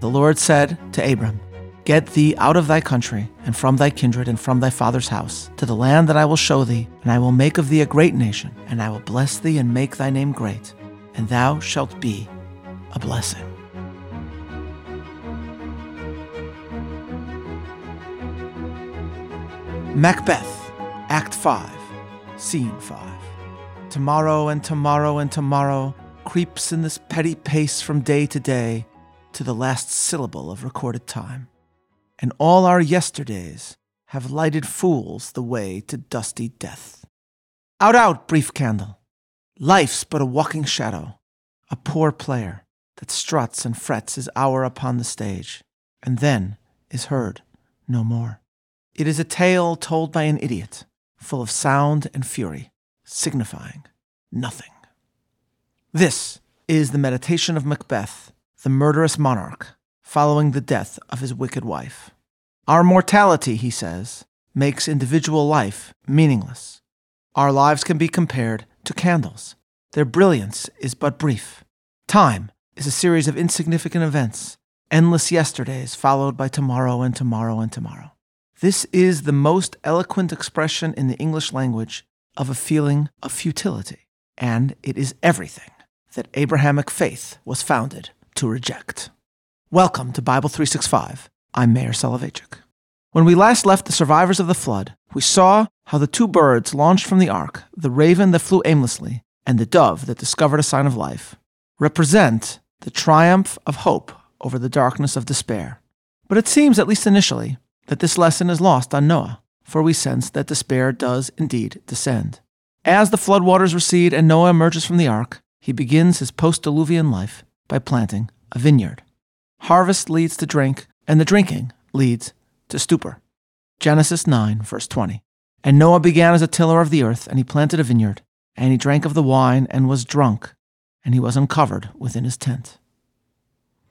The Lord said to Abram, Get thee out of thy country, and from thy kindred, and from thy father's house, to the land that I will show thee, and I will make of thee a great nation, and I will bless thee and make thy name great, and thou shalt be a blessing. Macbeth, Act 5, Scene 5. Tomorrow and tomorrow and tomorrow creeps in this petty pace from day to day to the last syllable of recorded time. And all our yesterdays have lighted fools the way to dusty death. Out, out, brief candle! Life's but a walking shadow, a poor player that struts and frets his hour upon the stage, and then is heard no more. It is a tale told by an idiot, full of sound and fury, signifying nothing. This is the meditation of Macbeth, the murderous monarch, following the death of his wicked wife. Our mortality, he says, makes individual life meaningless. Our lives can be compared to candles. Their brilliance is but brief. Time is a series of insignificant events, endless yesterdays followed by tomorrow and tomorrow and tomorrow. This is the most eloquent expression in the English language of a feeling of futility, and it is everything that Abrahamic faith was founded to reject. Welcome to Bible 365. I'm Meir Soloveichik. When we last left the survivors of the flood, we saw how the two birds launched from the ark, the raven that flew aimlessly and the dove that discovered a sign of life, represent the triumph of hope over the darkness of despair. But it seems, at least initially, that this lesson is lost on Noah, for we sense that despair does indeed descend. As the floodwaters recede and Noah emerges from the ark, he begins his post diluvian life by planting a vineyard. Harvest leads to drink, and the drinking leads to stupor. Genesis 9, verse 20. And Noah began as a tiller of the earth, and he planted a vineyard, and he drank of the wine, and was drunk, and he was uncovered within his tent.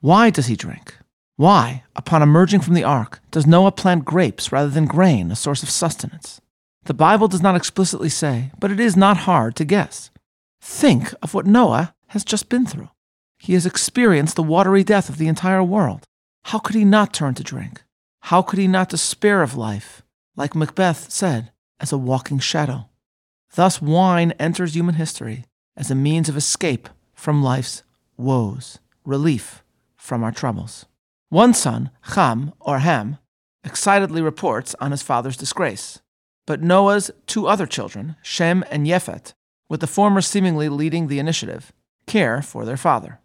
Why does he drink? Why, upon emerging from the ark, does Noah plant grapes rather than grain, a source of sustenance? The Bible does not explicitly say, but it is not hard to guess. Think of what Noah has just been through. He has experienced the watery death of the entire world. How could he not turn to drink? How could he not despair of life, like Macbeth said, as a walking shadow? Thus, wine enters human history as a means of escape from life's woes, relief from our troubles. One son, Ham or Ham, excitedly reports on his father's disgrace. But Noah's two other children, Shem and Yefet, with the former seemingly leading the initiative, care for their father.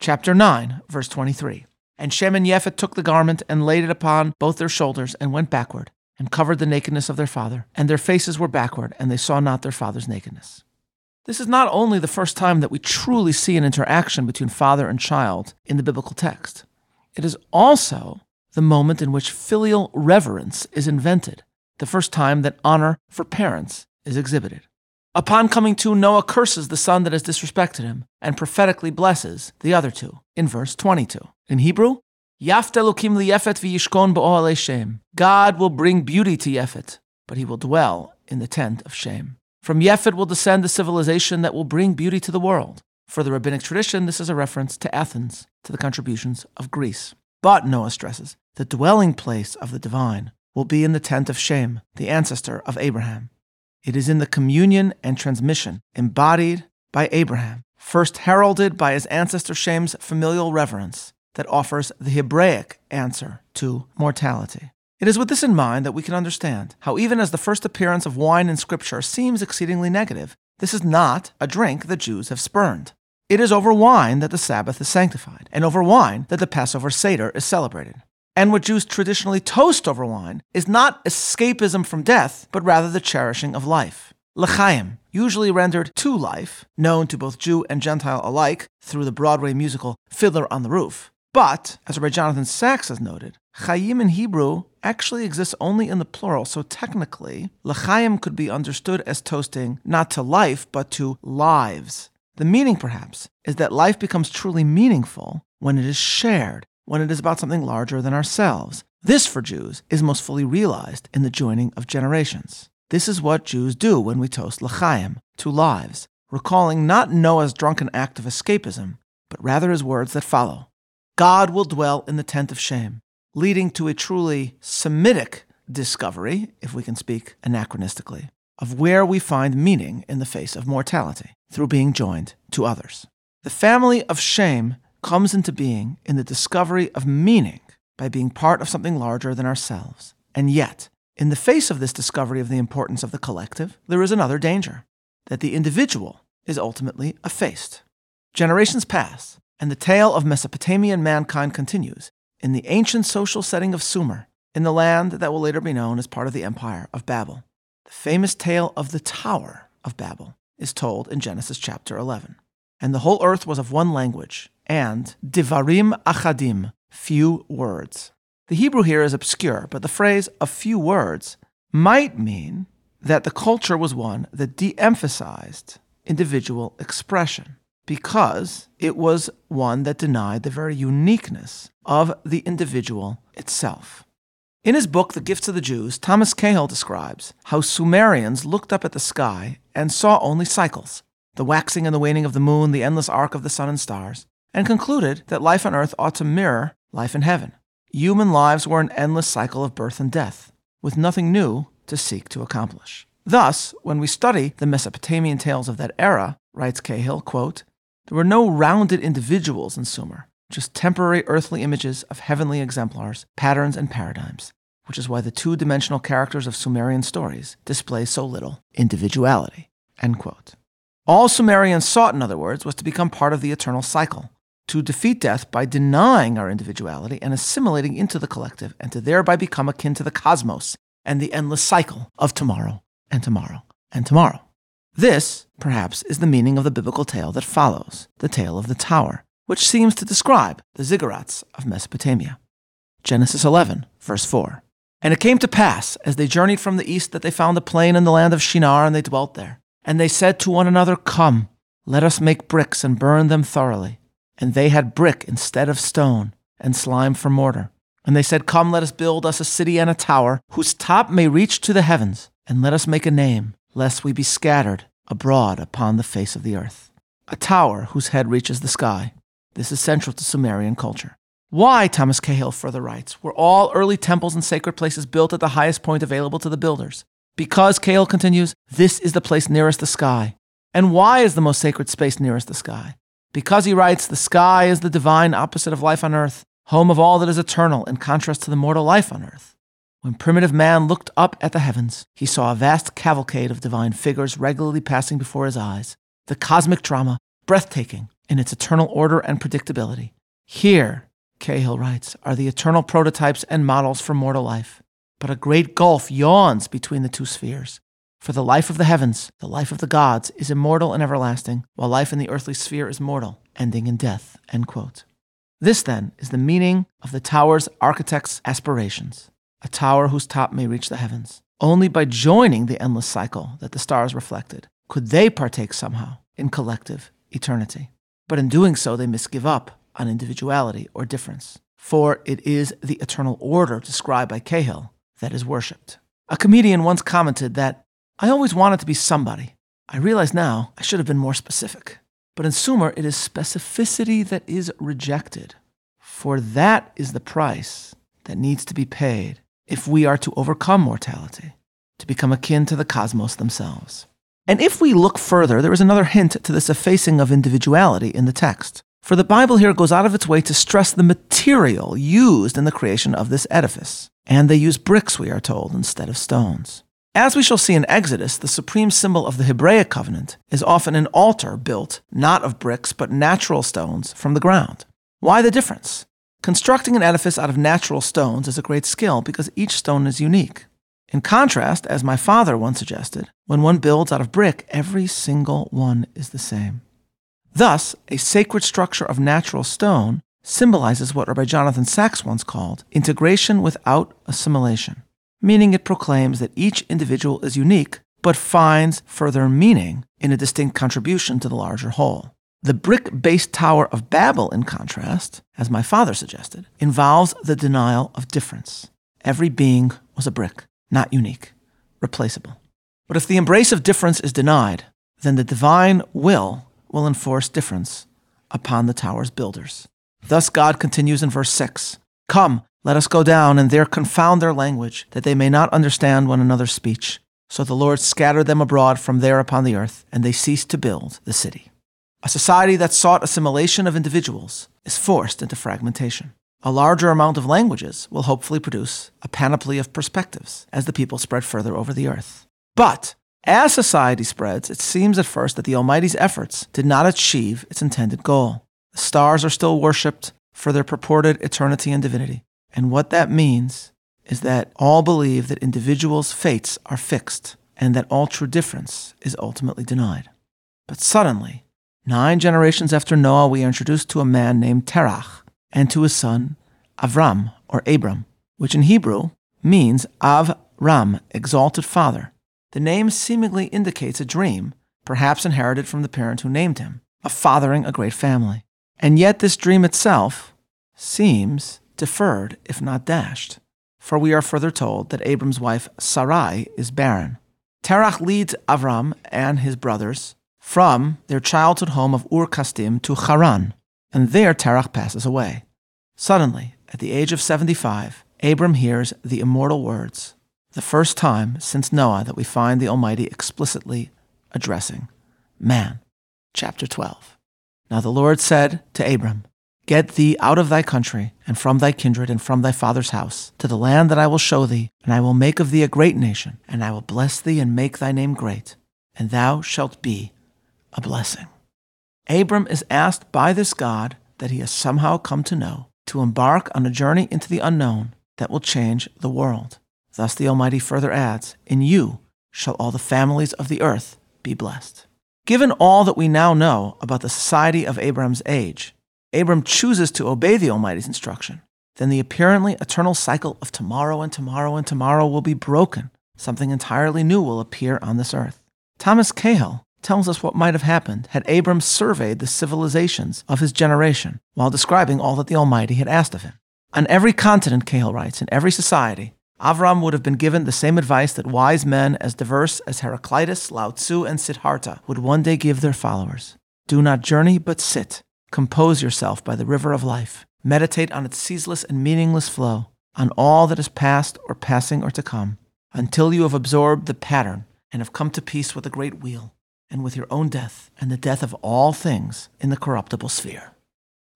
Chapter 9, verse 23. And Shem and Yefet took the garment and laid it upon both their shoulders and went backward and covered the nakedness of their father. And their faces were backward, and they saw not their father's nakedness. This is not only the first time that we truly see an interaction between father and child in the biblical text. It is also the moment in which filial reverence is invented, the first time that honor for parents is exhibited. Upon coming to, Noah curses the son that has disrespected him and prophetically blesses the other two in verse 22. In Hebrew, Yaft Elokim liyefet v'yishkon Shem. God will bring beauty to Yefet, but he will dwell in the tent of Shem. From Yefet will descend the civilization that will bring beauty to the world. For the rabbinic tradition, this is a reference to Athens, to the contributions of Greece. But, Noah stresses, the dwelling place of the divine will be in the tent of Shem, the ancestor of Abraham. It is in the communion and transmission embodied by Abraham, first heralded by his ancestor Shem's familial reverence, that offers the Hebraic answer to mortality. It is with this in mind that we can understand how, even as the first appearance of wine in Scripture seems exceedingly negative, this is not a drink the Jews have spurned. It is over wine that the Sabbath is sanctified, and over wine that the Passover Seder is celebrated. And what Jews traditionally toast over wine is not escapism from death, but rather the cherishing of life. L'chaim, usually rendered to life, known to both Jew and Gentile alike through the Broadway musical Fiddler on the Roof. But, as Rabbi Jonathan Sacks has noted, chayim in Hebrew actually exists only in the plural, so technically, l'chaim could be understood as toasting not to life, but to lives. The meaning, perhaps, is that life becomes truly meaningful when it is shared, when it is about something larger than ourselves. This, for Jews, is most fully realized in the joining of generations. This is what Jews do when we toast l'chaim, to lives, recalling not Noah's drunken act of escapism, but rather his words that follow. God will dwell in the tent of Shem, leading to a truly Semitic discovery, if we can speak anachronistically, of where we find meaning in the face of mortality through being joined to others. The family of Shem comes into being in the discovery of meaning by being part of something larger than ourselves. And yet, in the face of this discovery of the importance of the collective, there is another danger that the individual is ultimately effaced. Generations pass, and the tale of Mesopotamian mankind continues in the ancient social setting of Sumer, in the land that will later be known as part of the Empire of Babel. The famous tale of the Tower of Babel is told in Genesis chapter 11. And the whole earth was of one language, and divarim achadim, few words. The Hebrew here is obscure, but the phrase a few words might mean that the culture was one that de emphasized individual expression because it was one that denied the very uniqueness of the individual itself. In his book, The Gifts of the Jews, Thomas Cahill describes how Sumerians looked up at the sky and saw only cycles the waxing and the waning of the moon, the endless arc of the sun and stars, and concluded that life on earth ought to mirror life in heaven. Human lives were an endless cycle of birth and death, with nothing new to seek to accomplish. Thus, when we study the Mesopotamian tales of that era, writes Cahill, quote, there were no rounded individuals in Sumer, just temporary earthly images of heavenly exemplars, patterns, and paradigms, which is why the two dimensional characters of Sumerian stories display so little individuality. End quote. All Sumerians sought, in other words, was to become part of the eternal cycle, to defeat death by denying our individuality and assimilating into the collective, and to thereby become akin to the cosmos and the endless cycle of tomorrow and tomorrow and tomorrow. This, perhaps, is the meaning of the biblical tale that follows, the tale of the tower, which seems to describe the ziggurats of Mesopotamia. Genesis 11, verse 4. And it came to pass, as they journeyed from the east, that they found a plain in the land of Shinar, and they dwelt there. And they said to one another, Come, let us make bricks and burn them thoroughly. And they had brick instead of stone, and slime for mortar. And they said, Come, let us build us a city and a tower, whose top may reach to the heavens, and let us make a name, lest we be scattered abroad upon the face of the earth. A tower whose head reaches the sky. This is central to Sumerian culture. Why, Thomas Cahill further writes, were all early temples and sacred places built at the highest point available to the builders? Because, Cahill continues, this is the place nearest the sky. And why is the most sacred space nearest the sky? Because, he writes, the sky is the divine opposite of life on earth, home of all that is eternal in contrast to the mortal life on earth. When primitive man looked up at the heavens, he saw a vast cavalcade of divine figures regularly passing before his eyes, the cosmic drama, breathtaking in its eternal order and predictability. Here, Cahill writes, are the eternal prototypes and models for mortal life. But a great gulf yawns between the two spheres. For the life of the heavens, the life of the gods, is immortal and everlasting, while life in the earthly sphere is mortal, ending in death. This, then, is the meaning of the tower's architect's aspirations a tower whose top may reach the heavens. Only by joining the endless cycle that the stars reflected could they partake somehow in collective eternity. But in doing so, they must give up on individuality or difference, for it is the eternal order described by Cahill that is worshipped. A comedian once commented that I always wanted to be somebody. I realize now I should have been more specific. But in Sumer, it is specificity that is rejected, for that is the price that needs to be paid if we are to overcome mortality, to become akin to the cosmos themselves. And if we look further, there is another hint to this effacing of individuality in the text. For the Bible here goes out of its way to stress the material used in the creation of this edifice. And they use bricks, we are told, instead of stones. As we shall see in Exodus, the supreme symbol of the Hebraic covenant is often an altar built not of bricks but natural stones from the ground. Why the difference? Constructing an edifice out of natural stones is a great skill because each stone is unique. In contrast, as my father once suggested, when one builds out of brick, every single one is the same. Thus, a sacred structure of natural stone symbolizes what Rabbi Jonathan Sacks once called integration without assimilation, meaning it proclaims that each individual is unique but finds further meaning in a distinct contribution to the larger whole. The brick based Tower of Babel, in contrast, as my father suggested, involves the denial of difference. Every being was a brick, not unique, replaceable. But if the embrace of difference is denied, then the divine will will enforce difference upon the tower's builders. Thus God continues in verse 6 Come, let us go down and there confound their language, that they may not understand one another's speech. So the Lord scattered them abroad from there upon the earth, and they ceased to build the city. A society that sought assimilation of individuals is forced into fragmentation. A larger amount of languages will hopefully produce a panoply of perspectives as the people spread further over the earth. But as society spreads, it seems at first that the Almighty's efforts did not achieve its intended goal. The stars are still worshipped for their purported eternity and divinity. And what that means is that all believe that individuals' fates are fixed and that all true difference is ultimately denied. But suddenly, nine generations after Noah, we are introduced to a man named Terach and to his son Avram or Abram, which in Hebrew means Av Ram, exalted father. The name seemingly indicates a dream, perhaps inherited from the parent who named him, of fathering a great family. And yet, this dream itself seems deferred, if not dashed. For we are further told that Abram's wife Sarai is barren. Terach leads Avram and his brothers from their childhood home of Ur Kasdim to Haran, and there Terach passes away. Suddenly, at the age of 75, Abram hears the immortal words, the first time since Noah that we find the Almighty explicitly addressing man. Chapter 12. Now the Lord said to Abram, Get thee out of thy country, and from thy kindred, and from thy father's house, to the land that I will show thee, and I will make of thee a great nation, and I will bless thee and make thy name great, and thou shalt be a blessing. Abram is asked by this God that he has somehow come to know to embark on a journey into the unknown that will change the world. Thus the Almighty further adds, In you shall all the families of the earth be blessed. Given all that we now know about the society of Abram's age, Abram chooses to obey the Almighty's instruction, then the apparently eternal cycle of tomorrow and tomorrow and tomorrow will be broken. Something entirely new will appear on this earth. Thomas Cahill tells us what might have happened had Abram surveyed the civilizations of his generation while describing all that the Almighty had asked of him. On every continent, Cahill writes, in every society, Avram would have been given the same advice that wise men as diverse as Heraclitus, Lao Tzu, and Siddhartha would one day give their followers. Do not journey, but sit, Compose yourself by the river of life. Meditate on its ceaseless and meaningless flow, on all that is past or passing or to come, until you have absorbed the pattern and have come to peace with the great wheel, and with your own death and the death of all things in the corruptible sphere.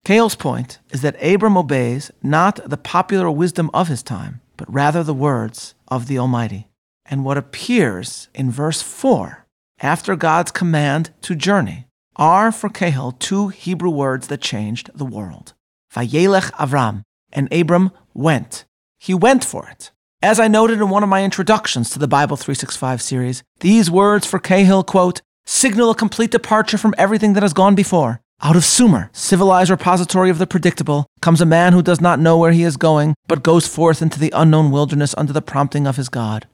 Cahill's point is that Abram obeys not the popular wisdom of his time, but rather the words of the Almighty. And what appears in verse 4, after God's command to journey, are for Cahill two Hebrew words that changed the world. Vayelech Avram, and Abram went. He went for it. As I noted in one of my introductions to the Bible 365 series, these words for Cahill, quote, signal a complete departure from everything that has gone before. Out of Sumer, civilized repository of the predictable, comes a man who does not know where he is going, but goes forth into the unknown wilderness under the prompting of his God.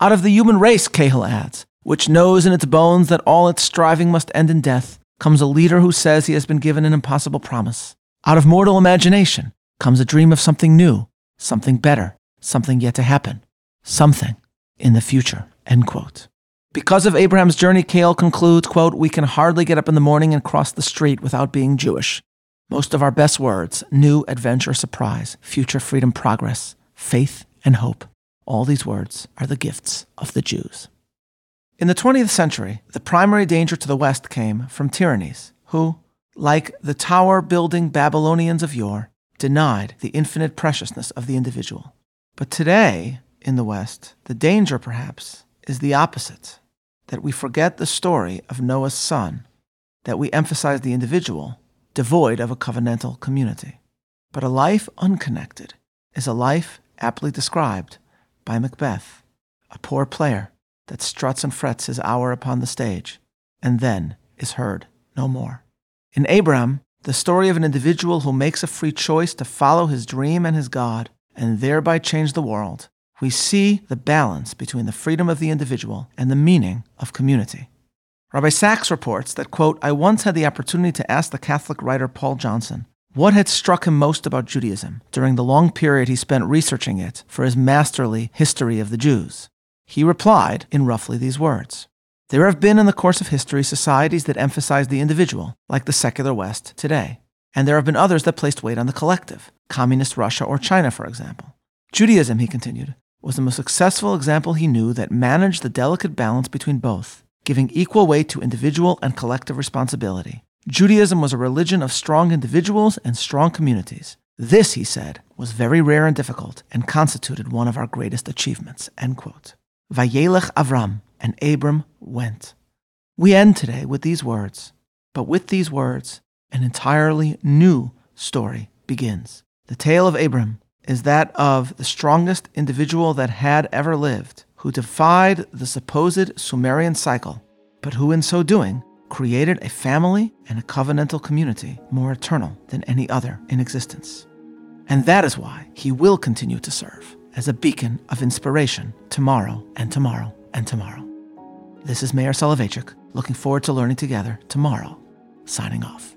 Out of the human race, Cahill adds, which knows in its bones that all its striving must end in death, comes a leader who says he has been given an impossible promise. Out of mortal imagination comes a dream of something new, something better, something yet to happen, something in the future. End quote. Because of Abraham's journey, Cahill concludes, quote, we can hardly get up in the morning and cross the street without being Jewish. Most of our best words, new adventure, surprise, future freedom, progress, faith, and hope, all these words are the gifts of the Jews. In the 20th century, the primary danger to the West came from tyrannies who, like the tower building Babylonians of yore, denied the infinite preciousness of the individual. But today, in the West, the danger perhaps is the opposite that we forget the story of Noah's son, that we emphasize the individual, devoid of a covenantal community. But a life unconnected is a life aptly described by Macbeth, a poor player that struts and frets his hour upon the stage, and then is heard no more. In Abram, the story of an individual who makes a free choice to follow his dream and his God, and thereby change the world, we see the balance between the freedom of the individual and the meaning of community. Rabbi Sacks reports that, quote, I once had the opportunity to ask the Catholic writer Paul Johnson what had struck him most about Judaism during the long period he spent researching it for his masterly History of the Jews. He replied in roughly these words There have been in the course of history societies that emphasized the individual, like the secular West today. And there have been others that placed weight on the collective, communist Russia or China, for example. Judaism, he continued, was the most successful example he knew that managed the delicate balance between both, giving equal weight to individual and collective responsibility. Judaism was a religion of strong individuals and strong communities. This, he said, was very rare and difficult and constituted one of our greatest achievements. End quote. Vayelech Avram, and Abram went. We end today with these words, but with these words, an entirely new story begins. The tale of Abram is that of the strongest individual that had ever lived, who defied the supposed Sumerian cycle, but who in so doing created a family and a covenantal community more eternal than any other in existence. And that is why he will continue to serve as a beacon of inspiration tomorrow and tomorrow and tomorrow. This is Meir Soloveichik, looking forward to learning together tomorrow, signing off.